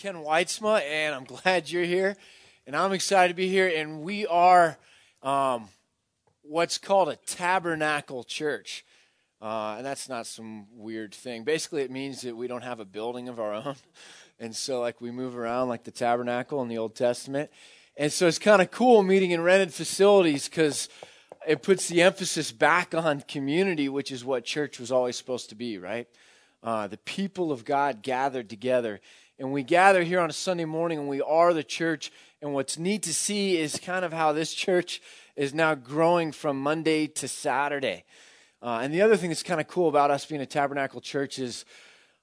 Ken Weitzma, and I'm glad you're here. And I'm excited to be here. And we are um, what's called a tabernacle church. Uh, and that's not some weird thing. Basically, it means that we don't have a building of our own. And so, like, we move around like the tabernacle in the Old Testament. And so, it's kind of cool meeting in rented facilities because it puts the emphasis back on community, which is what church was always supposed to be, right? Uh, the people of God gathered together and we gather here on a Sunday morning and we are the church. And what's neat to see is kind of how this church is now growing from Monday to Saturday. Uh, and the other thing that's kind of cool about us being a tabernacle church is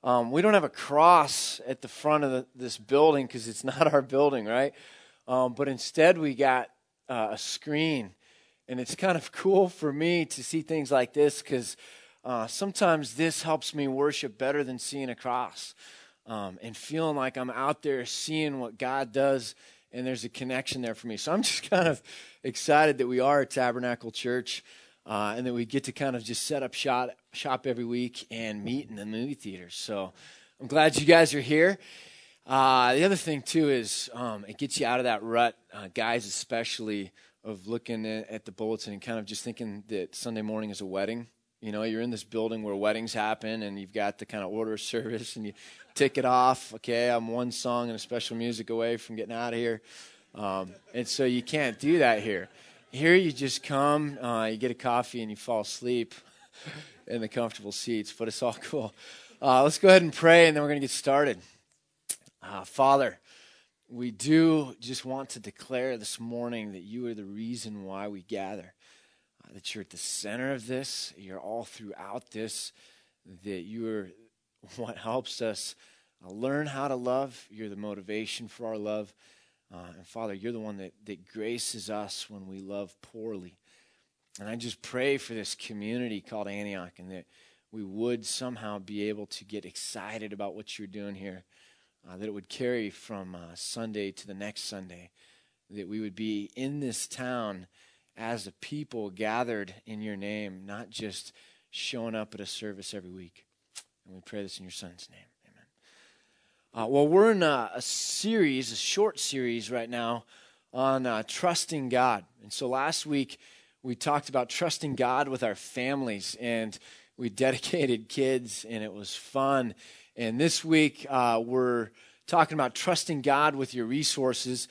um, we don't have a cross at the front of the, this building because it's not our building, right? Um, but instead, we got uh, a screen. And it's kind of cool for me to see things like this because uh, sometimes this helps me worship better than seeing a cross um, and feeling like I'm out there seeing what God does and there's a connection there for me. So I'm just kind of excited that we are a tabernacle church uh, and that we get to kind of just set up shop, shop every week and meet in the movie theaters. So I'm glad you guys are here. Uh, the other thing, too, is um, it gets you out of that rut, uh, guys, especially, of looking at the bulletin and kind of just thinking that Sunday morning is a wedding. You know, you're in this building where weddings happen, and you've got the kind of order of service, and you tick it off. Okay, I'm one song and a special music away from getting out of here. Um, and so you can't do that here. Here you just come, uh, you get a coffee, and you fall asleep in the comfortable seats, but it's all cool. Uh, let's go ahead and pray, and then we're going to get started. Uh, Father, we do just want to declare this morning that you are the reason why we gather, that you're at the center of this, you're all throughout this, that you are what helps us uh, learn how to love. You're the motivation for our love. Uh, and Father, you're the one that, that graces us when we love poorly. And I just pray for this community called Antioch and that we would somehow be able to get excited about what you're doing here, uh, that it would carry from uh, Sunday to the next Sunday, that we would be in this town as a people gathered in your name, not just showing up at a service every week. And we pray this in your son's name. Amen. Uh, well, we're in a, a, series, a short series right now on uh, trusting God. And so last week we talked about trusting God with our families and we dedicated kids and it was fun. And this week uh, we're talking about trusting God with your resources.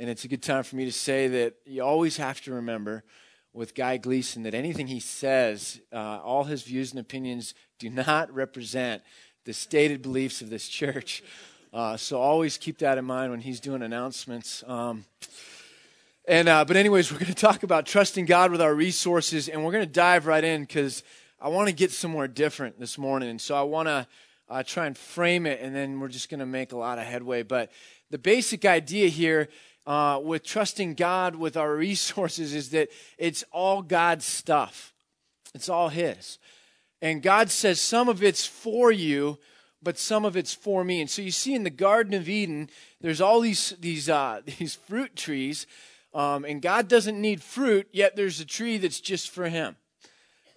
And it's a good time for me to say that you always have to remember with Guy Gleason that anything he says, uh, all his views and opinions do not represent the stated beliefs of this church. Uh, so always keep that in mind when he's doing announcements. Um, and uh, but anyways, we're going to talk about trusting God with our resources, and we're going to dive right in because I want to get somewhere different this morning, and so I want to uh, try and frame it, and then we're just going to make a lot of headway. But the basic idea here uh, with trusting God with our resources is that it's all God's stuff, it's all His. And God says some of it's for you, but some of it's for me. And so you see in the Garden of Eden, there's all these, these, uh, these fruit trees, um, and God doesn't need fruit, yet there's a tree that's just for Him.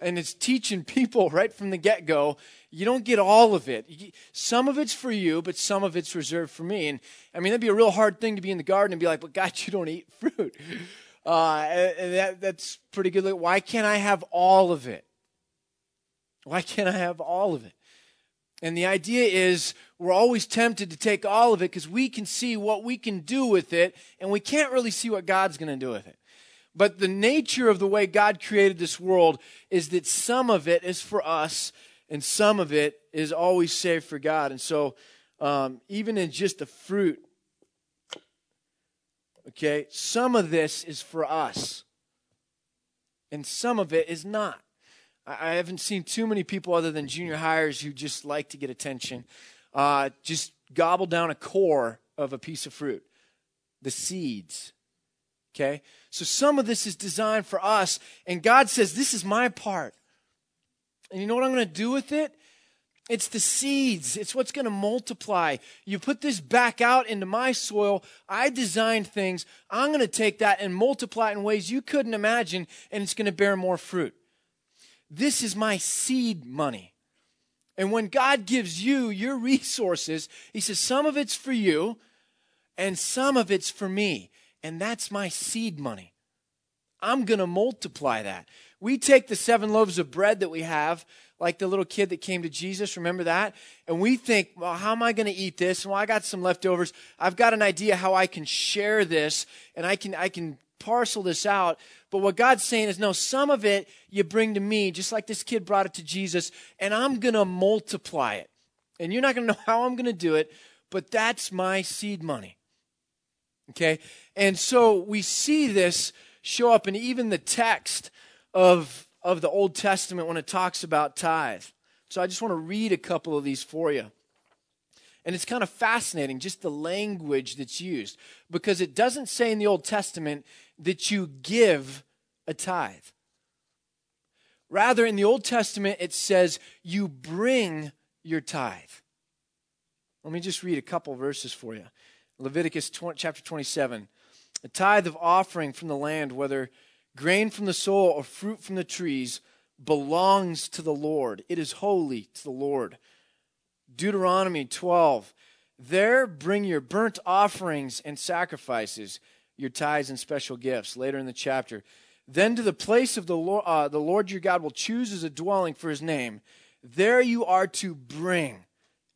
And it's teaching people right from the get go you don't get all of it. Some of it's for you, but some of it's reserved for me. And I mean, that'd be a real hard thing to be in the garden and be like, but God, you don't eat fruit. Uh, and that, that's pretty good. Why can't I have all of it? Why can't I have all of it? And the idea is we're always tempted to take all of it because we can see what we can do with it, and we can't really see what God's going to do with it. But the nature of the way God created this world is that some of it is for us and some of it is always saved for God. And so, um, even in just the fruit, okay, some of this is for us, and some of it is not. I, I haven't seen too many people other than junior highers who just like to get attention, uh, just gobble down a core of a piece of fruit, the seeds. Okay? So some of this is designed for us, and God says, This is my part. And you know what I'm going to do with it? It's the seeds. It's what's going to multiply. You put this back out into my soil. I designed things. I'm going to take that and multiply it in ways you couldn't imagine, and it's going to bear more fruit. This is my seed money. And when God gives you your resources, He says, some of it's for you and some of it's for me. And that's my seed money. I'm going to multiply that. We take the seven loaves of bread that we have, like the little kid that came to Jesus, remember that? And we think, well, how am I going to eat this? Well, I got some leftovers. I've got an idea how I can share this and I can, I can parcel this out. But what God's saying is, no, some of it you bring to me, just like this kid brought it to Jesus, and I'm going to multiply it. And you're not going to know how I'm going to do it, but that's my seed money. Okay? And so we see this show up in even the text of, of the Old Testament when it talks about tithe. So I just want to read a couple of these for you. And it's kind of fascinating, just the language that's used, because it doesn't say in the Old Testament that you give a tithe. Rather, in the Old Testament, it says you bring your tithe. Let me just read a couple verses for you. Leviticus 20, chapter 27. A tithe of offering from the land, whether grain from the soil or fruit from the trees, belongs to the Lord. It is holy to the Lord. Deuteronomy 12. There bring your burnt offerings and sacrifices your tithes and special gifts later in the chapter. Then to the place of the Lord, uh, the Lord your God will choose as a dwelling for his name. There you are to bring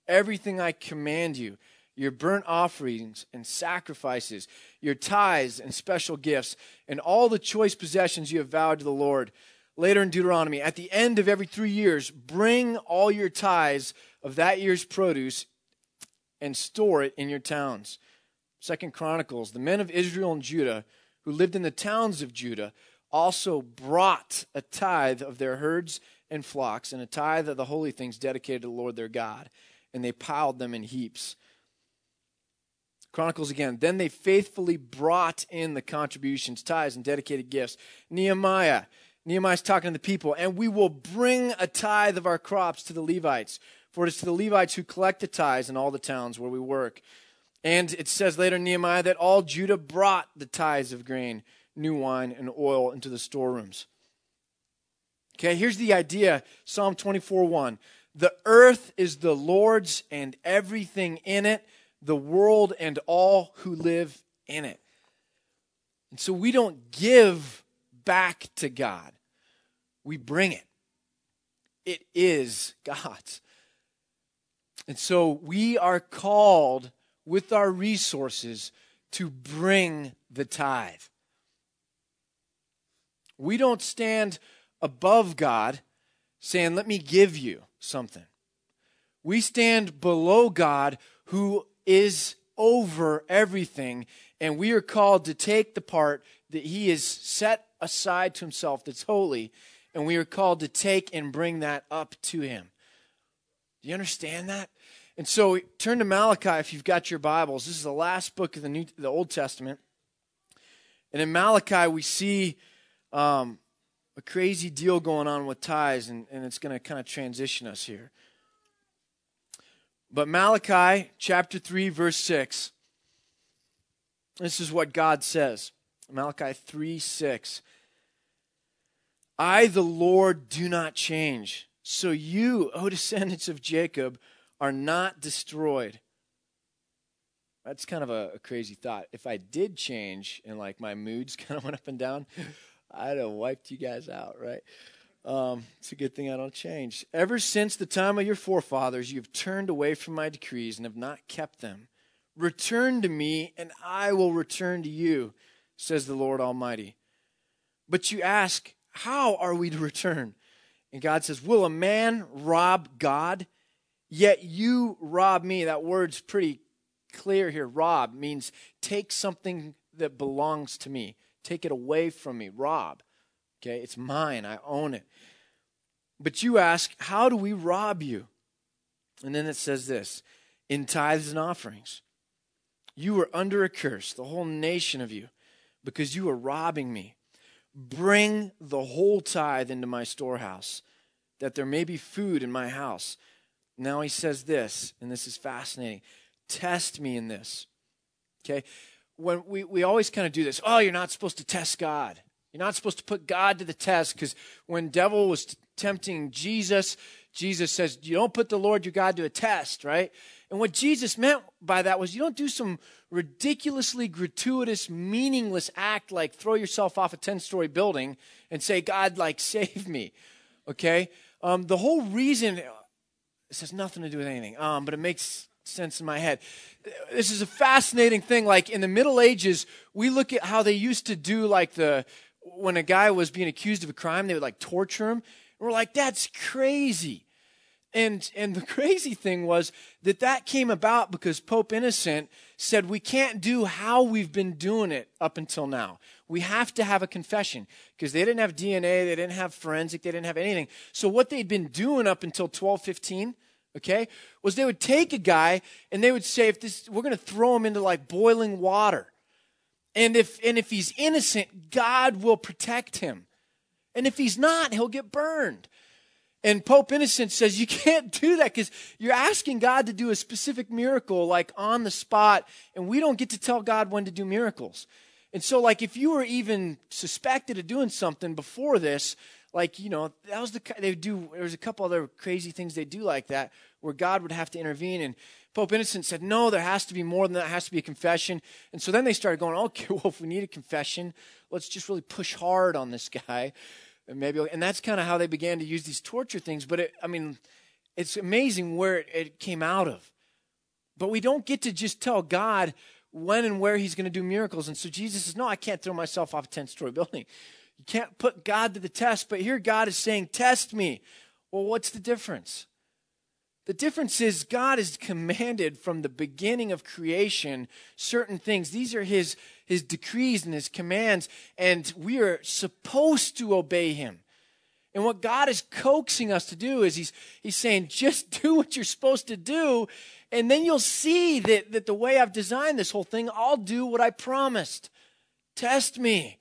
everything I command you your burnt offerings and sacrifices, your tithes and special gifts, and all the choice possessions you have vowed to the Lord. Later in Deuteronomy, at the end of every three years, bring all your tithes of that year's produce and store it in your towns. Second Chronicles, the men of Israel and Judah who lived in the towns of Judah also brought a tithe of their herds and flocks and a tithe of the holy things dedicated to the Lord their God, and they piled them in heaps. Chronicles again. Then they faithfully brought in the contributions, tithes, and dedicated gifts. Nehemiah. Nehemiah's talking to the people, and we will bring a tithe of our crops to the Levites, for it is to the Levites who collect the tithes in all the towns where we work. And it says later in Nehemiah that all Judah brought the tithes of grain, new wine, and oil into the storerooms. Okay, here's the idea Psalm 24 1. The earth is the Lord's and everything in it, the world and all who live in it. And so we don't give back to God, we bring it. It is God's. And so we are called with our resources to bring the tithe. We don't stand above God saying, Let me give you something. We stand below God who is over everything, and we are called to take the part that He has set aside to Himself that's holy, and we are called to take and bring that up to Him. Do you understand that? And so turn to Malachi if you've got your Bibles. This is the last book of the New, the Old Testament. And in Malachi, we see um, a crazy deal going on with tithes, and, and it's going to kind of transition us here. But Malachi chapter 3, verse 6, this is what God says. Malachi 3 6. I, the Lord, do not change. So you, O descendants of Jacob, are not destroyed. That's kind of a, a, crazy thought. If I did change and like my moods kind of went up and down, I'd have wiped you guys out, right? Um, it's a good thing I don't change. Ever since the time of your forefathers, you've turned away from my decrees and have not kept them. Return to me, and I will return to you, says the Lord Almighty. But you ask, How are we to return? And God says, Will a man rob God? Yet you rob me. That word's pretty clear here. Rob means take something that belongs to me, take it away from me. Rob. Okay, it's mine. I own it. But you ask, how do we rob you? And then it says this in tithes and offerings. You are under a curse, the whole nation of you, because you are robbing me. Bring the whole tithe into my storehouse, that there may be food in my house. Now he says this, and this is fascinating test me in this. Okay? When we, we always kind of do this, oh, you're not supposed to test God. You're not supposed to put God to the test because when devil was tempting Jesus, Jesus says, You don't put the Lord your God to a test, right? And what Jesus meant by that was you don't do some ridiculously gratuitous, meaningless act like throw yourself off a 10 story building and say, God, like, save me. Okay? Um, the whole reason, this has nothing to do with anything, um, but it makes sense in my head. This is a fascinating thing. Like in the Middle Ages, we look at how they used to do like the when a guy was being accused of a crime, they would like torture him. And we're like, that's crazy. And and the crazy thing was that that came about because Pope Innocent said we can't do how we've been doing it up until now. We have to have a confession because they didn't have DNA, they didn't have forensic, they didn't have anything. So what they'd been doing up until 1215 okay, was they would take a guy and they would say, if this, we're going to throw him into like boiling water. And if, and if he's innocent, God will protect him. And if he's not, he'll get burned. And Pope Innocent says you can't do that because you're asking God to do a specific miracle like on the spot, and we don't get to tell God when to do miracles. And so, like, if you were even suspected of doing something before this, like you know that was the they do there was a couple other crazy things they do like that where god would have to intervene and pope innocent said no there has to be more than that. Has to be a confession. And so then they started going okay well if we need a confession let's just really push hard on this guy. And maybe and that's kind of how they began to use these torture things. But it, i mean it's amazing where it, it came out of. But we don't get to just tell god when and where he's going to do miracles. And so jesus says no i can't throw myself off a 10 story building. You can't put God to the test, but here God is saying, Test me. Well, what's the difference? The difference is God has commanded from the beginning of creation certain things. These are his, his decrees and his commands, and we are supposed to obey him. And what God is coaxing us to do is he's, he's saying, just do what you're supposed to do, and then you'll see that, that the way I've designed this whole thing, I'll do what I promised. Test me.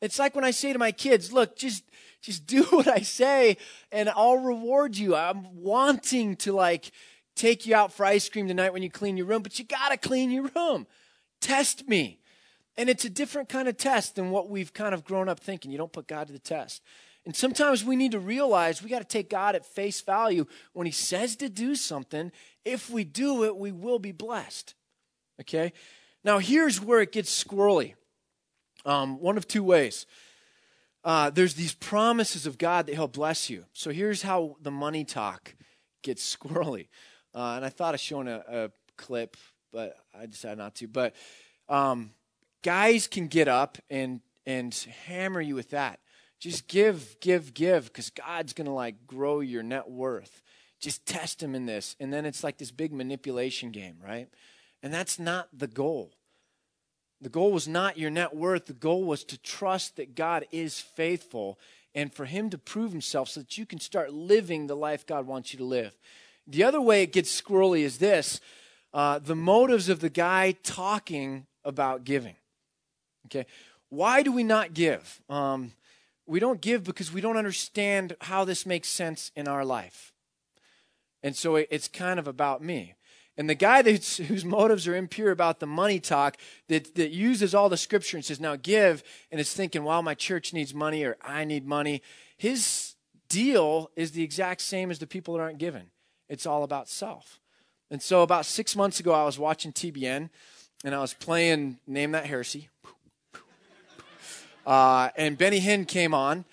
It's like when I say to my kids, look, just just do what I say and I'll reward you. I'm wanting to like take you out for ice cream tonight when you clean your room, but you got to clean your room. Test me. And it's a different kind of test than what we've kind of grown up thinking. You don't put God to the test. And sometimes we need to realize we got to take God at face value. When He says to do something, if we do it, we will be blessed. Okay? Now, here's where it gets squirrely. Um, one of two ways. Uh, there's these promises of God that He'll bless you. So here's how the money talk gets squirrely. Uh, and I thought of showing a, a, clip, but I decided not to. But um, guys can get up and and hammer you with that. Just give, give, give, because God's gonna like grow your net worth. Just test Him in this, and then it's like this big manipulation game, right? And that's not the goal. The goal was not your net worth. The goal was to trust that God is faithful and for Him to prove Himself so that you can start living the life God wants you to live. The other way it gets squirrely is this uh, the motives of the guy talking about giving. Okay? Why do we not give? Um, we don't give because we don't understand how this makes sense in our life. And so it, it's kind of about me. And the guy whose motives are impure about the money talk, that, that uses all the scripture and says, now give, and is thinking, well, my church needs money or I need money, his deal is the exact same as the people that aren't given. It's all about self. And so about six months ago, I was watching TBN and I was playing Name That Heresy. Uh, and Benny Hinn came on,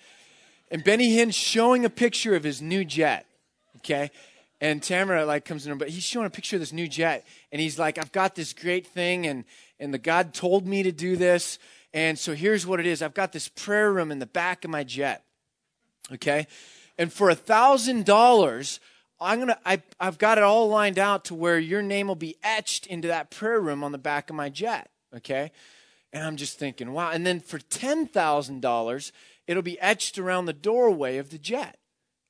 and Benny Hinn showing a picture of his new jet. Okay, and Tamara like comes in, but he's showing a picture of this new jet, and he's like, "I've got this great thing, and and the God told me to do this, and so here's what it is: I've got this prayer room in the back of my jet, okay, and for a thousand dollars." I'm gonna I, I've got it all lined out to where your name will be etched into that prayer room on the back of my jet. Okay. And I'm just thinking, wow. And then for ten thousand dollars, it'll be etched around the doorway of the jet.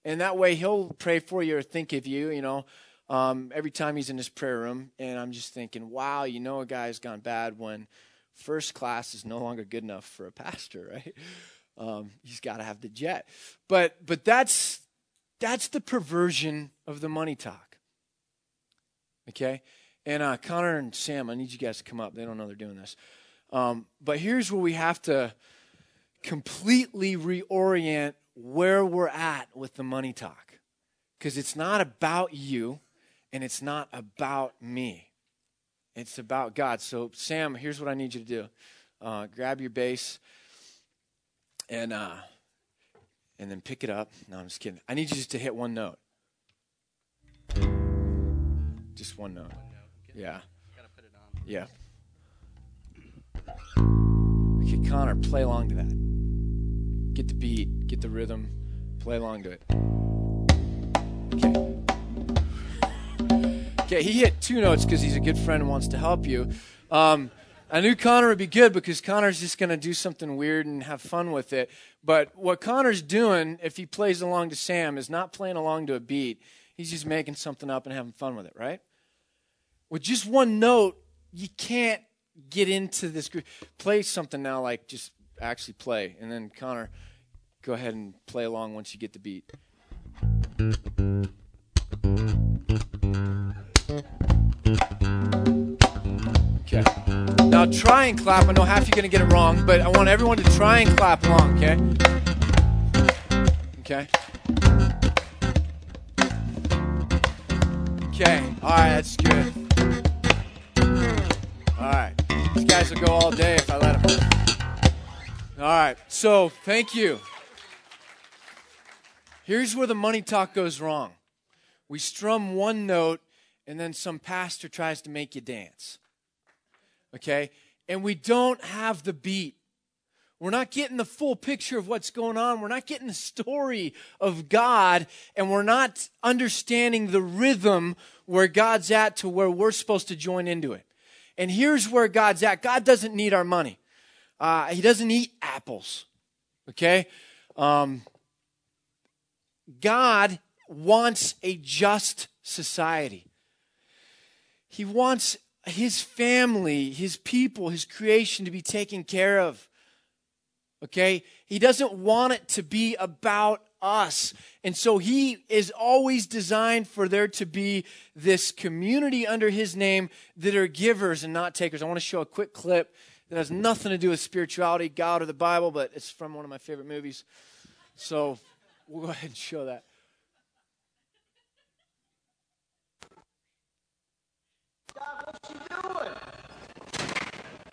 And that way he'll pray for you or think of you, you know, um, every time he's in his prayer room. And I'm just thinking, wow, you know, a guy's gone bad when first class is no longer good enough for a pastor, right? Um, he's got to have the jet. But, but that's, that's the perversion of the money talk. Okay? And uh, Connor and Sam, I need you guys to come up. They don't know they're doing this. Um, but here's where we have to completely reorient where we're at with the money talk. because it's not about you and it's not about me. It's about God. So, Sam, here's what I need you to do uh, grab your bass and, uh, and then pick it up. No, I'm just kidding. I need you just to hit one note. Just one note. Yeah. Yeah. Okay, Connor, play along to that. Get the beat, get the rhythm, play along to it. Okay. Okay, he hit two notes because he's a good friend and wants to help you. Um, I knew Connor would be good because Connor's just going to do something weird and have fun with it. But what Connor's doing, if he plays along to Sam, is not playing along to a beat. He's just making something up and having fun with it, right? With just one note, you can't get into this group. Play something now, like just actually play. And then, Connor, go ahead and play along once you get the beat. Okay. Now try and clap. I know half you're to get it wrong, but I want everyone to try and clap along, okay? Okay. Okay. All right, that's good. All right. These guys will go all day if I let them. All right. So, thank you. Here's where the money talk goes wrong. We strum one note, and then some pastor tries to make you dance. Okay? And we don't have the beat. We're not getting the full picture of what's going on. We're not getting the story of God, and we're not understanding the rhythm where God's at to where we're supposed to join into it. And here's where God's at God doesn't need our money, uh, He doesn't eat apples. Okay? Um, God wants a just society. He wants his family, his people, his creation to be taken care of. Okay? He doesn't want it to be about us. And so he is always designed for there to be this community under his name that are givers and not takers. I want to show a quick clip that has nothing to do with spirituality, God, or the Bible, but it's from one of my favorite movies. So we'll go ahead and show that. Doc, what you doing?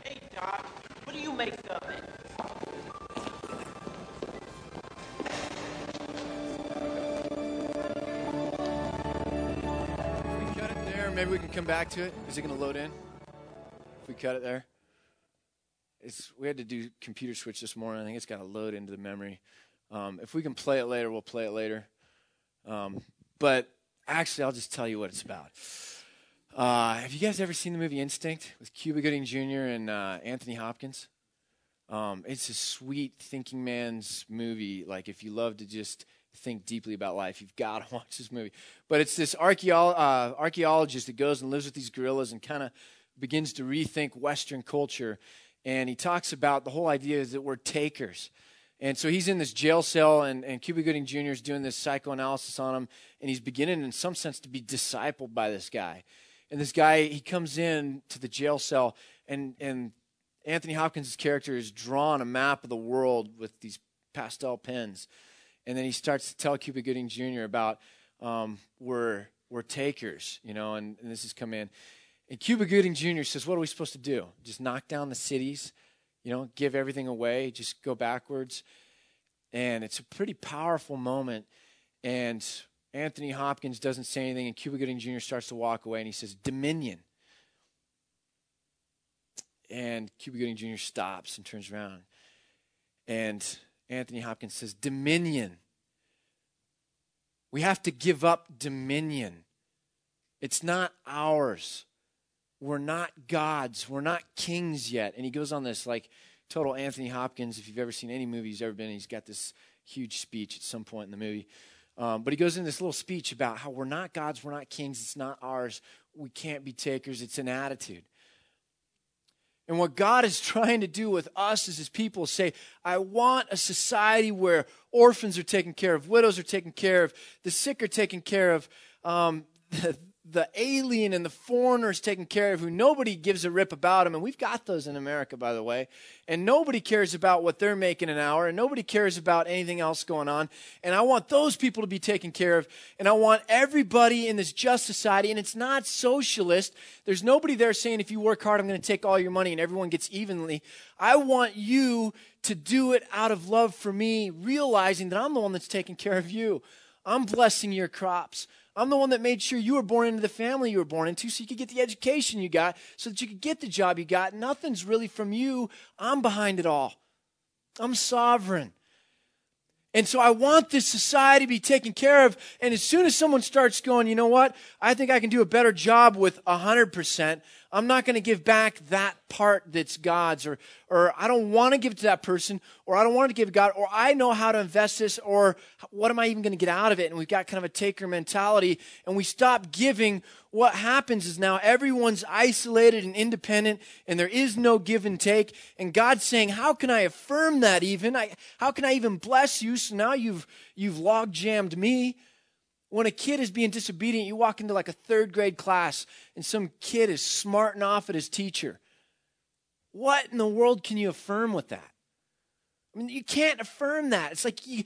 Hey, Doc, what do you make of it? We cut it there, maybe we can come back to it. Is it going to load in? If we cut it there? It's, we had to do computer switch this morning. I think it's got to load into the memory. Um, if we can play it later, we'll play it later. Um, but actually, I'll just tell you what it's about. Uh, have you guys ever seen the movie Instinct with Cuba Gooding Jr. and uh, Anthony Hopkins? Um, it's a sweet thinking man's movie. Like if you love to just think deeply about life, you've got to watch this movie. But it's this uh, archaeologist that goes and lives with these gorillas and kind of begins to rethink Western culture. And he talks about the whole idea is that we're takers. And so he's in this jail cell, and, and Cuba Gooding Jr. is doing this psychoanalysis on him, and he's beginning, in some sense, to be discipled by this guy. And this guy, he comes in to the jail cell, and, and Anthony Hopkins' character is drawn a map of the world with these pastel pens. And then he starts to tell Cuba Gooding Jr. about um, we're, we're takers, you know, and, and this has come in. And Cuba Gooding Jr. says, What are we supposed to do? Just knock down the cities? You know, give everything away, just go backwards. And it's a pretty powerful moment. And Anthony Hopkins doesn't say anything, and Cuba Gooding Jr. starts to walk away, and he says, Dominion. And Cuba Gooding Jr. stops and turns around. And Anthony Hopkins says, Dominion. We have to give up dominion. It's not ours. We're not gods. We're not kings yet. And he goes on this like total Anthony Hopkins. If you've ever seen any movie he's ever been in, he's got this huge speech at some point in the movie. Um, but he goes in this little speech about how we're not gods, we're not kings, it's not ours. We can't be takers. It's an attitude. And what God is trying to do with us as his people say, I want a society where orphans are taken care of, widows are taken care of, the sick are taken care of, um, the, alien and the foreigner is taken care of, who nobody gives a rip about them. And we've got those in America, by the way. And nobody cares about what they're making an hour, and nobody cares about anything else going on. And I want those people to be taken care of. And I want everybody in this just society, and it's not socialist. There's nobody there saying, if you work hard, I'm going to take all your money and everyone gets evenly. I want you to do it out of love for me, realizing that I'm the one that's taking care of you. I'm blessing your crops. I'm the one that made sure you were born into the family you were born into so you could get the education you got, so that you could get the job you got. Nothing's really from you. I'm behind it all. I'm sovereign. And so I want this society to be taken care of. And as soon as someone starts going, you know what? I think I can do a better job with 100%. I'm not going to give back that part that's God's, or, or I don't want to give it to that person, or I don't want to give God, or I know how to invest this, or what am I even going to get out of it? And we've got kind of a taker mentality, and we stop giving. What happens is now everyone's isolated and independent, and there is no give and take. And God's saying, How can I affirm that even? I, how can I even bless you? So now you've, you've log jammed me when a kid is being disobedient, you walk into like a third grade class and some kid is smarting off at his teacher. What in the world can you affirm with that? I mean, you can't affirm that. It's like you,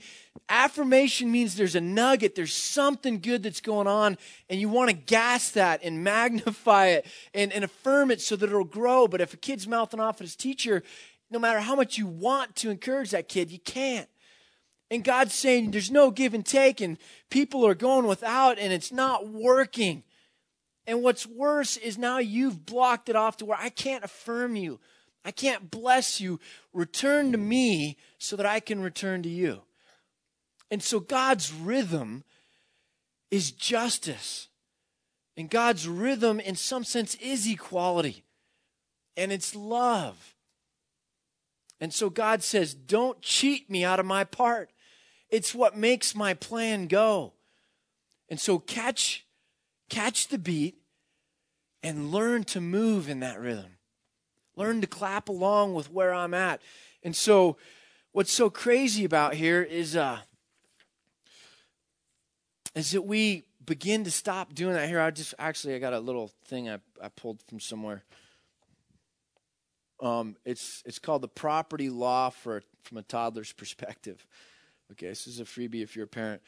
affirmation means there's a nugget, there's something good that's going on, and you want to gas that and magnify it and, and affirm it so that it'll grow. But if a kid's mouthing off at his teacher, no matter how much you want to encourage that kid, you can't. And God's saying there's no give and take, and people are going without, and it's not working. And what's worse is now you've blocked it off to where I can't affirm you. I can't bless you. Return to me so that I can return to you. And so God's rhythm is justice. And God's rhythm, in some sense, is equality. And it's love. And so God says, Don't cheat me out of my part. It's what makes my plan go. And so catch catch the beat and learn to move in that rhythm. Learn to clap along with where I'm at. And so what's so crazy about here is uh is that we begin to stop doing that here. I just actually I got a little thing I, I pulled from somewhere. Um, it's it's called the property law for from a toddler's perspective. Okay, this is a freebie if you're a parent.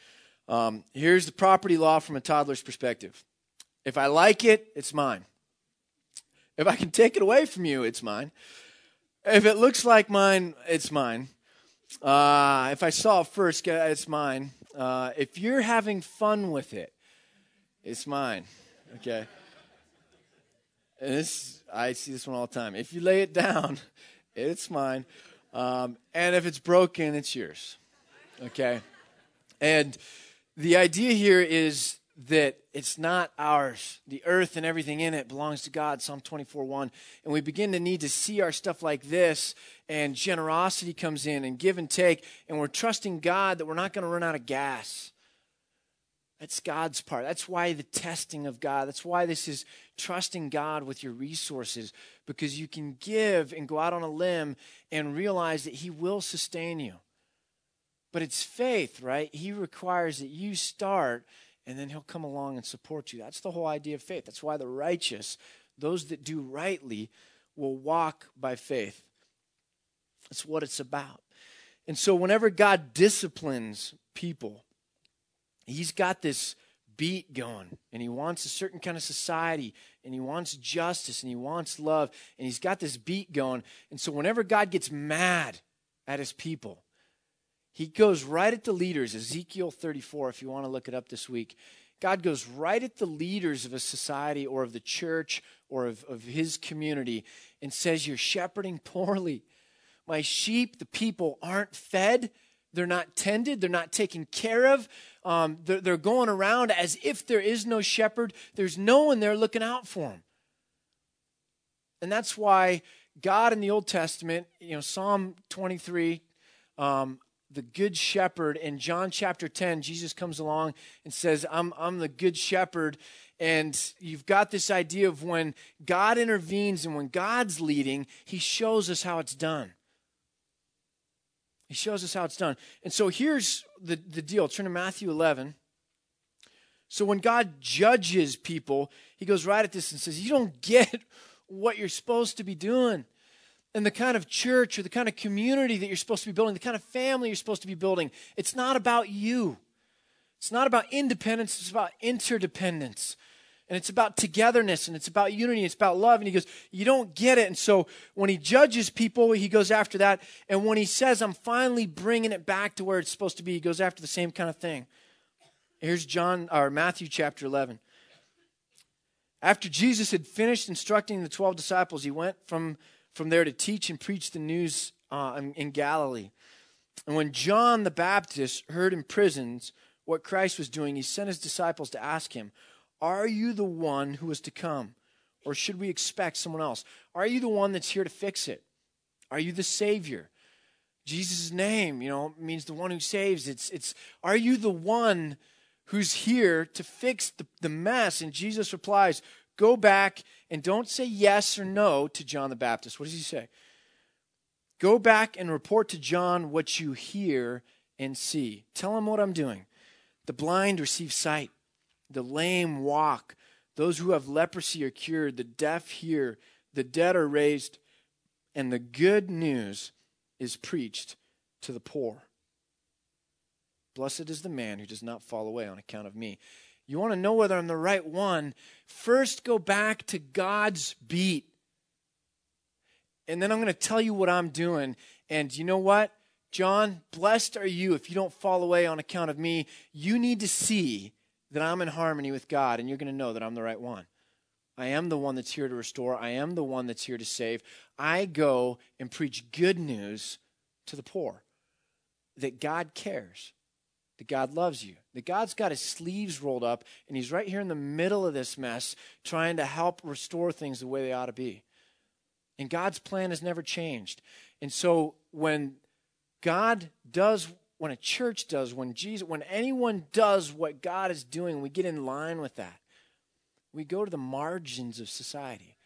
Um, here's the property law from a toddler's perspective. If I like it, it's mine. If I can take it away from you, it's mine. If it looks like mine, it's mine. Uh, if I saw it first, it's mine. Uh, if you're having fun with it, it's mine. Okay. And this, I see this one all the time. If you lay it down, it's mine. Um, and if it's broken, it's yours. Okay? And the idea here is that it's not ours. The earth and everything in it belongs to God, Psalm 24 1. And we begin to need to see our stuff like this, and generosity comes in, and give and take, and we're trusting God that we're not going to run out of gas. That's God's part. That's why the testing of God. That's why this is trusting God with your resources, because you can give and go out on a limb and realize that He will sustain you. But it's faith, right? He requires that you start and then he'll come along and support you. That's the whole idea of faith. That's why the righteous, those that do rightly, will walk by faith. That's what it's about. And so, whenever God disciplines people, He's got this beat going, and He wants a certain kind of society, and He wants justice, and He wants love, and He's got this beat going. And so, whenever God gets mad at His people, he goes right at the leaders, Ezekiel 34, if you want to look it up this week. God goes right at the leaders of a society or of the church or of, of his community and says, You're shepherding poorly. My sheep, the people, aren't fed. They're not tended. They're not taken care of. Um, they're, they're going around as if there is no shepherd. There's no one there looking out for them. And that's why God in the Old Testament, you know, Psalm 23, um, the good shepherd. In John chapter 10 Jesus comes along and says I'm I'm the good shepherd. And you've got this idea of when God intervenes and when God's leading he shows us how it's done. He shows us how it's done. And so here's the the deal. Turn to Matthew 11 So when God judges people, he goes right at this and says, You don't get what you're supposed to be doing. And the kind of church or the kind of community that you're supposed to be building, the kind of family you're supposed to be building, it's not about you. It's not about independence, it's about interdependence. And it's about togetherness and it's about unity, it's about love. And he goes, You don't get it. And so when he judges people, he goes after that. And when he says, I'm finally bringing it back to where it's supposed to be, he goes after the same kind of thing. Here's John or Matthew chapter 11. After Jesus had finished instructing the 12 disciples, he went from, from there to teach and preach the news uh, in, Galilee. And when John the Baptist heard in prisons what Christ was doing, he sent his disciples to ask him, Are you the one who is to come? Or should we expect someone else? Are you the one that's here to fix it? Are you the Savior? Jesus' name, you know, means the one who saves. It's, it's, are you the one who's here to fix the, the mess. And Jesus replies, Go back and don't say yes or no to John the Baptist. What does he say? Go back and report to John what you hear and see. Tell him what I'm doing. The blind receive sight, the lame walk, those who have leprosy are cured, the deaf hear, the dead are raised, and the good news is preached to the poor. Blessed is the man who does not fall away on account of me. You want to know whether I'm the right one? First, go back to God's beat. And then I'm going to tell you what I'm doing. And you know what? John, blessed are you if you don't fall away on account of me. You need to see that I'm in harmony with God, and you're going to know that I'm the right one. I am the one that's here to restore. I am the one that's here to save. I go and preach good news to the poor that God cares that God loves you, that God's got his sleeves rolled up and he's right here in the middle of this mess trying to help restore things the way they ought to be. And God's plan has never changed. And so when God does, when a church does, when Jesus, when anyone does what God is doing, we get in line with that. We go to the margins of society,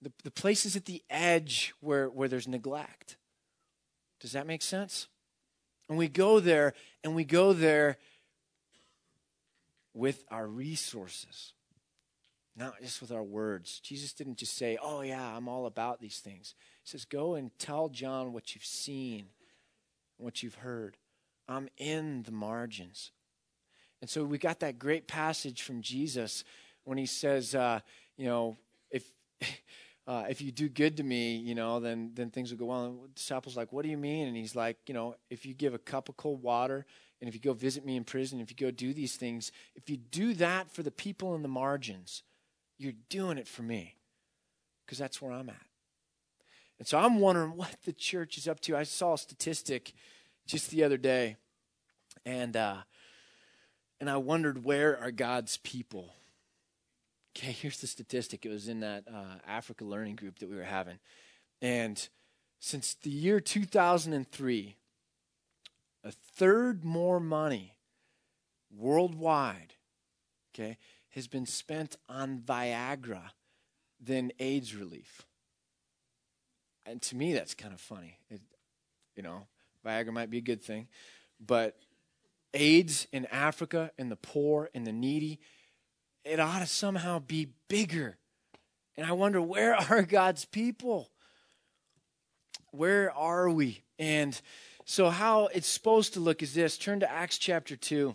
the, the places at the edge where, where there's neglect. Does that make sense? And we go there, and we go there with our resources, not just with our words. Jesus didn't just say, Oh, yeah, I'm all about these things. He says, Go and tell John what you've seen, what you've heard. I'm in the margins. And so we got that great passage from Jesus when he says, uh, You know. Uh, if you do good to me, you know, then then things will go well. And the disciples like, what do you mean? And he's like, you know, if you give a cup of cold water, and if you go visit me in prison, if you go do these things, if you do that for the people in the margins, you're doing it for me, because that's where I'm at. And so I'm wondering what the church is up to. I saw a statistic just the other day, and uh, and I wondered where are God's people Okay, here's the statistic. It was in that uh, Africa learning group that we were having. And since the year 2003, a third more money worldwide, okay, has been spent on Viagra than AIDS relief. And to me, that's kind of funny. It, you know, Viagra might be a good thing, but AIDS in Africa and the poor and the needy it ought to somehow be bigger. And I wonder, where are God's people? Where are we? And so, how it's supposed to look is this turn to Acts chapter 2.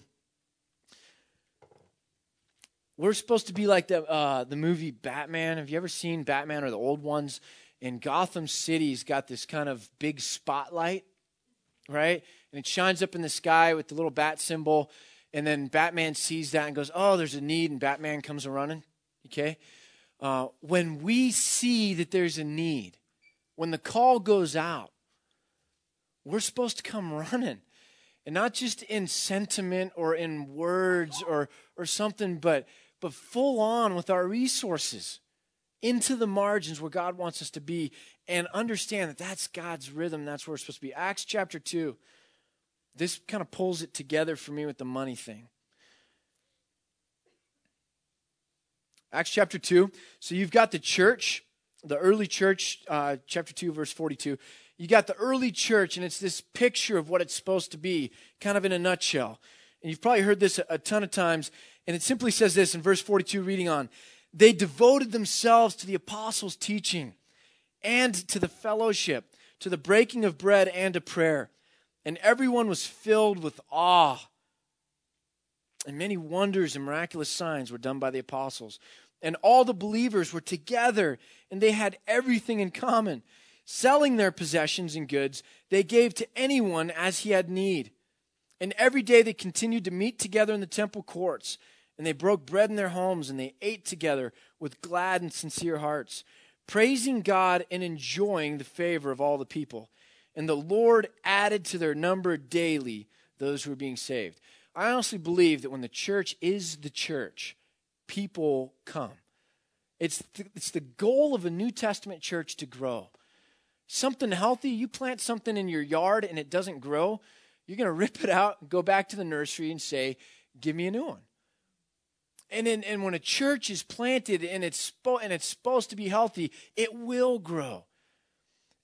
We're supposed to be like the, uh, the movie Batman. Have you ever seen Batman or the old ones? In Gotham City's got this kind of big spotlight, right? And it shines up in the sky with the little bat symbol and then Batman sees that and goes, "Oh, there's a need," and Batman comes running. Okay, uh, when we see that there's a need, when the call goes out, we're supposed to come running, and not just in sentiment or in words or or something, but but full on with our resources into the margins where God wants us to be, and understand that that's God's rhythm. That's where we're supposed to be. Acts chapter two this kind of pulls it together for me with the money thing. Acts chapter 2. So you've got the church, the early church, uh, chapter 2, verse 42. You got the early church, and it's this picture of what it's supposed to be, kind of in a nutshell. And you've probably heard this a, a ton of times. And it simply says this in verse 42, reading on They devoted themselves to the apostles' teaching and to the fellowship, to the breaking of bread and to prayer. And everyone was filled with awe. And many wonders and miraculous signs were done by the apostles. And all the believers were together, and they had everything in common. Selling their possessions and goods, they gave to anyone as he had need. And every day they continued to meet together in the temple courts. And they broke bread in their homes, and they ate together with glad and sincere hearts, praising God and enjoying the favor of all the people. And the Lord added to their number daily those who were being saved. I honestly believe that when the church is the church, people come. It's the, it's the goal of a New Testament church to grow. Something healthy, you plant something in your yard and it doesn't grow, you're going to rip it out, go back to the nursery and say, Give me a new one. And, in, and when a church is planted and it's, spo- and it's supposed to be healthy, it will grow.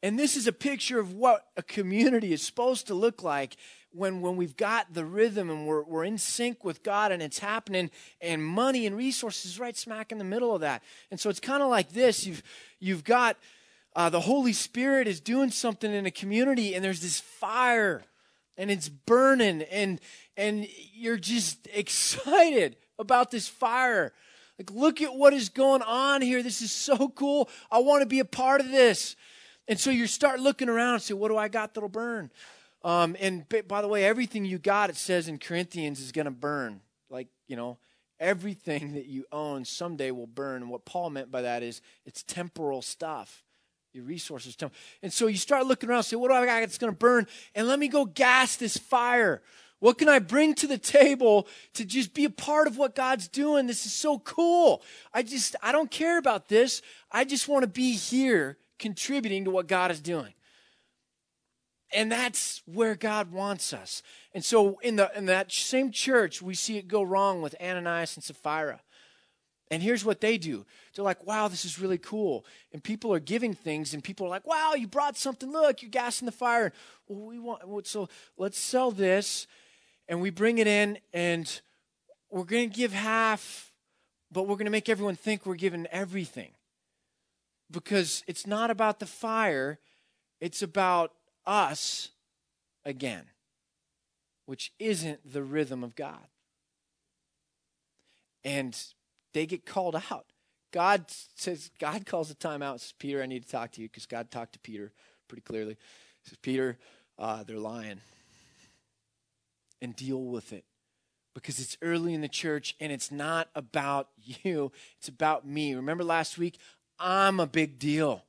And this is a picture of what a community is supposed to look like when, when we've got the rhythm and we're, we're in sync with God and it's happening, and money and resources right smack in the middle of that. And so it's kind of like this you've, you've got uh, the Holy Spirit is doing something in a community, and there's this fire and it's burning, and, and you're just excited about this fire. Like, look at what is going on here. This is so cool. I want to be a part of this. And so you start looking around and say, what do I got that'll burn? Um, and by the way, everything you got, it says in Corinthians, is going to burn. Like, you know, everything that you own someday will burn. And what Paul meant by that is it's temporal stuff. Your resources. And so you start looking around and say, what do I got that's going to burn? And let me go gas this fire. What can I bring to the table to just be a part of what God's doing? This is so cool. I just, I don't care about this. I just want to be here contributing to what God is doing. And that's where God wants us. And so in, the, in that same church, we see it go wrong with Ananias and Sapphira. And here's what they do. They're like, wow, this is really cool. And people are giving things, and people are like, wow, you brought something. Look, you're gassing the fire. Well, we want, so let's sell this, and we bring it in, and we're to give half, but we're to make everyone think we're giving everything. Because it's not about the fire, it's about us again, which isn't the rhythm of God. And they get called out. God says, God calls the time out. Says, Peter, I need to talk to you because God talked to Peter pretty clearly. He says, Peter, uh, they're lying. And deal with it because it's early in the church and it's not about you, it's about me. Remember last week? I'm a big deal.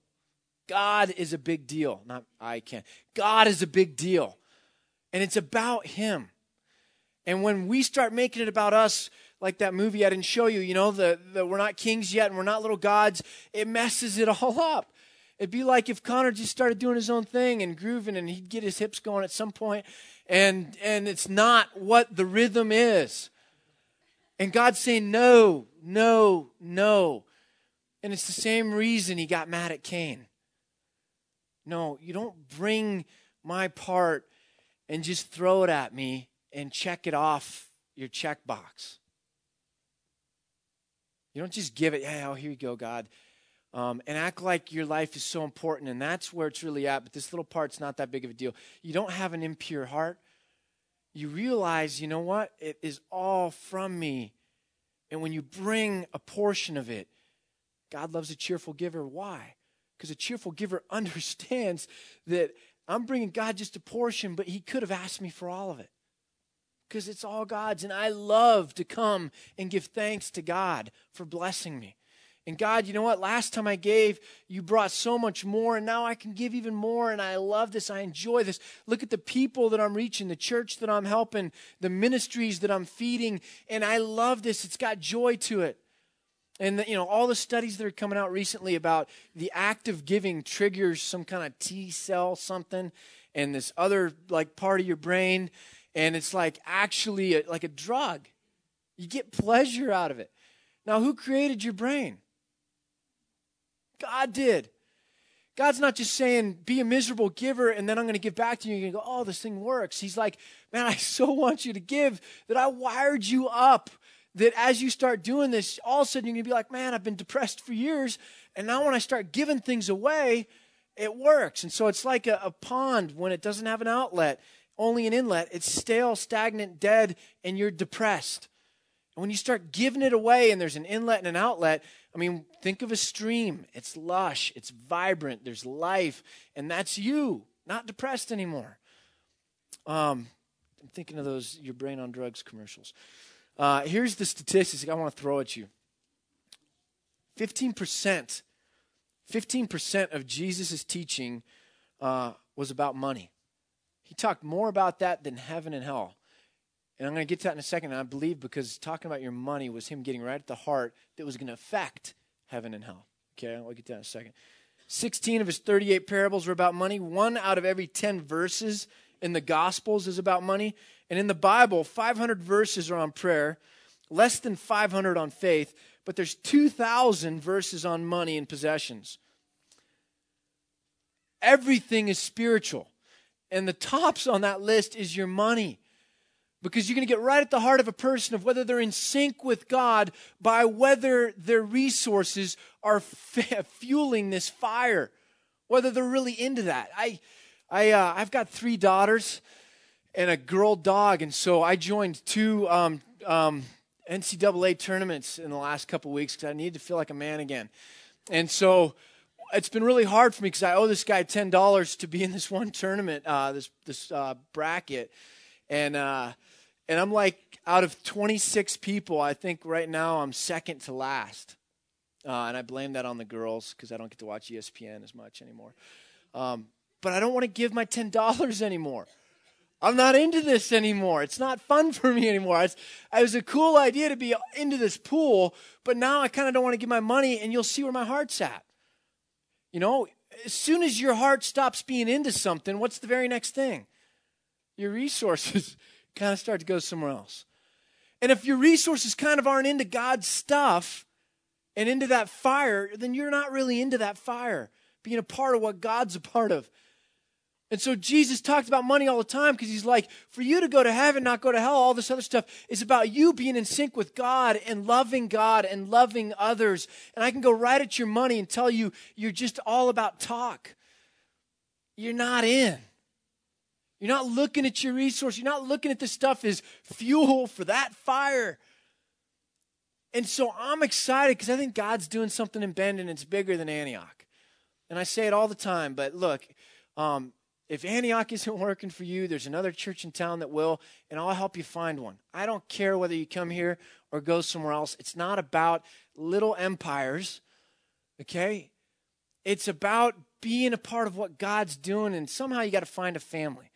God is a big deal. Not I can. God is a big deal. And it's about Him. And when we start making it about us, like that movie I didn't show you, you know, the, the we're not kings yet and we're not little gods, it messes it all up. It'd be like if Connor just started doing his own thing and grooving and he'd get his hips going at some point and and it's not what the rhythm is. And God's saying no, no, no. And it's the same reason he got mad at Cain. No, you don't bring my part and just throw it at me and check it off your checkbox. You don't just give it, yeah, oh, here you go, God, um, and act like your life is so important, and that's where it's really at. But this little part's not that big of a deal. You don't have an impure heart. You realize, you know what? It is all from me. And when you bring a portion of it, God loves a cheerful giver. Why? Because a cheerful giver understands that I'm bringing God just a portion, but He could have asked me for all of it. Because it's all God's. And I love to come and give thanks to God for blessing me. And God, you know what? Last time I gave, you brought so much more, and now I can give even more. And I love this. I enjoy this. Look at the people that I'm reaching, the church that I'm helping, the ministries that I'm feeding. And I love this. It's got joy to it. And the, you know all the studies that are coming out recently about the act of giving triggers some kind of T cell something, and this other like part of your brain, and it's like actually a, like a drug. You get pleasure out of it. Now, who created your brain? God did. God's not just saying, be a miserable giver and then I'm going to give back to you. You're going to go, oh, this thing works. He's like, man, I so want you to give that I wired you up that as you start doing this, all of a sudden you're going to be like, man, I've been depressed for years. And now when I start giving things away, it works. And so it's like a, a pond when it doesn't have an outlet, only an inlet. It's stale, stagnant, dead, and you're depressed. And when you start giving it away and there's an inlet and an outlet, I mean, think of a stream. It's lush, it's vibrant, there's life, and that's you, not depressed anymore. Um, I'm thinking of those your brain on drugs commercials. Uh, here's the statistics I want to throw at you 15%, 15% of Jesus' teaching uh, was about money. He talked more about that than heaven and hell. And I'm going to get to that in a second. I believe because talking about your money was him getting right at the heart that was going to affect heaven and hell. Okay, I'll get to that in a second. 16 of his 38 parables were about money. One out of every 10 verses in the Gospels is about money. And in the Bible, 500 verses are on prayer, less than 500 on faith, but there's 2,000 verses on money and possessions. Everything is spiritual. And the tops on that list is your money because you're going to get right at the heart of a person of whether they're in sync with God by whether their resources are f- fueling this fire, whether they're really into that. I, I, uh, I've got three daughters and a girl dog, and so I joined two um, um, NCAA tournaments in the last couple weeks because I needed to feel like a man again, and so it's been really hard for me because I owe this guy ten dollars to be in this one tournament, uh, this this uh, bracket, and uh, and I'm like, out of 26 people, I think right now I'm second to last. Uh, and I blame that on the girls because I don't get to watch ESPN as much anymore. Um, but I don't want to give my $10 anymore. I'm not into this anymore. It's not fun for me anymore. It's, it was a cool idea to be into this pool, but now I kind of don't want to give my money, and you'll see where my heart's at. You know, as soon as your heart stops being into something, what's the very next thing? Your resources kind of start to go somewhere else. And if your resources kind of aren't into God's stuff and into that fire, then you're not really into that fire, being a part of what God's a part of. And so Jesus talked about money all the time because he's like, for you to go to heaven, not go to hell, all this other stuff is about you being in sync with God and loving God and loving others. And I can go right at your money and tell you you're just all about talk. You're not in. You're not looking at your resource. You're not looking at this stuff as fuel for that fire. And so I'm excited because I think God's doing something in Bend and it's bigger than Antioch. And I say it all the time, but look, um, if Antioch isn't working for you, there's another church in town that will, and I'll help you find one. I don't care whether you come here or go somewhere else. It's not about little empires, okay? It's about being a part of what God's doing, and somehow you got to find a family.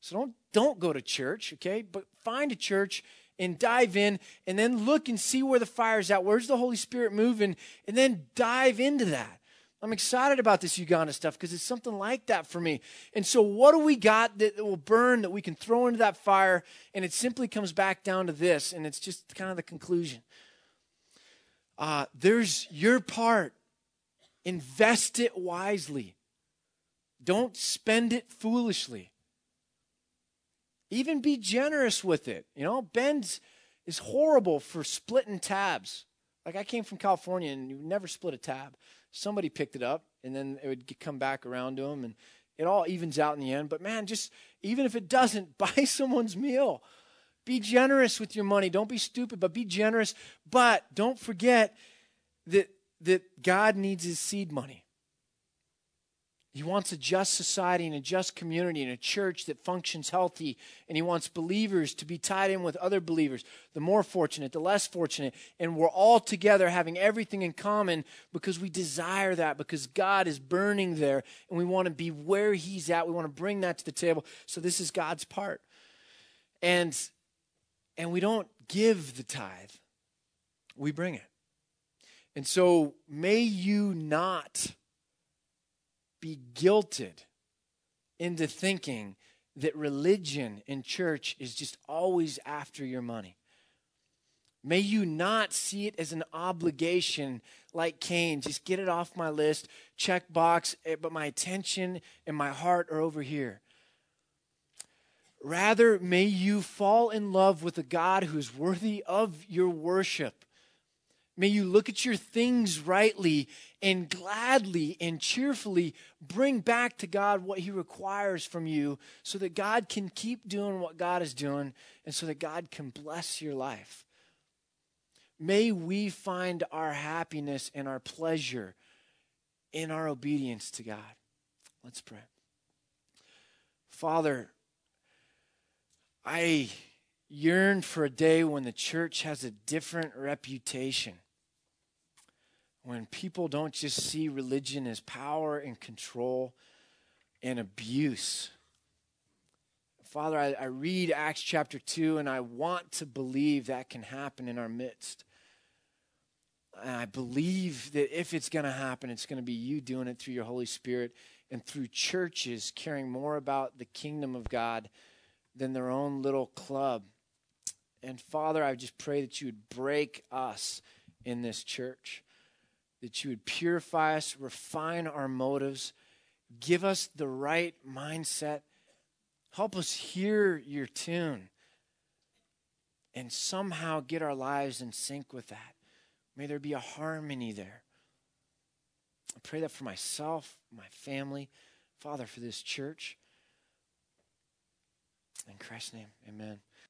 So don't don't go to church, okay? But find a church and dive in and then look and see where the fire's at. Where's the Holy Spirit moving? And then dive into that. I'm excited about this Uganda stuff because it's something like that for me. And so, what do we got that will burn that we can throw into that fire? And it simply comes back down to this, and it's just kind of the conclusion. Uh, there's your part. Invest it wisely. Don't spend it foolishly. Even be generous with it. You know, Bend's is horrible for splitting tabs. Like I came from California and you never split a tab. Somebody picked it up and then it would come back around to them and it all evens out in the end. But man, just even if it doesn't, buy someone's meal. Be generous with your money. Don't be stupid, but be generous. But don't forget that that God needs his seed money. He wants a just society and a just community and a church that functions healthy. And he wants believers to be tied in with other believers, the more fortunate, the less fortunate. And we're all together having everything in common because we desire that, because God is burning there and we want to be where he's at. We want to bring that to the table. So this is God's part. And and we don't give the tithe. We bring it. And so may you not be guilted into thinking that religion and church is just always after your money. May you not see it as an obligation like Cain. Just get it off my list, check box, eh, but my attention and my heart are over here. Rather, may you fall in love with a God who is worthy of your worship. May you look at your things rightly and gladly and cheerfully bring back to God what He requires from you so that God can keep doing what God is doing and so that God can bless your life. May we find our happiness and our pleasure in our obedience to God. Let's pray. Father, I yearn for a day when the church has a different reputation. When people don't just see religion as power and control and abuse. Father, I, I read Acts chapter 2 and I want to believe that can happen in our midst. And I believe that if it's going to happen, it's going to be you doing it through your Holy Spirit and through churches caring more about the kingdom of God than their own little club. And Father, I just pray that you would break us in this church, that you would purify us, refine our motives, give us the right mindset, help us hear your tune, and somehow get our lives in sync with that. May there be a harmony there. I pray that for myself, my family, Father, for this church. In Christ's name, amen.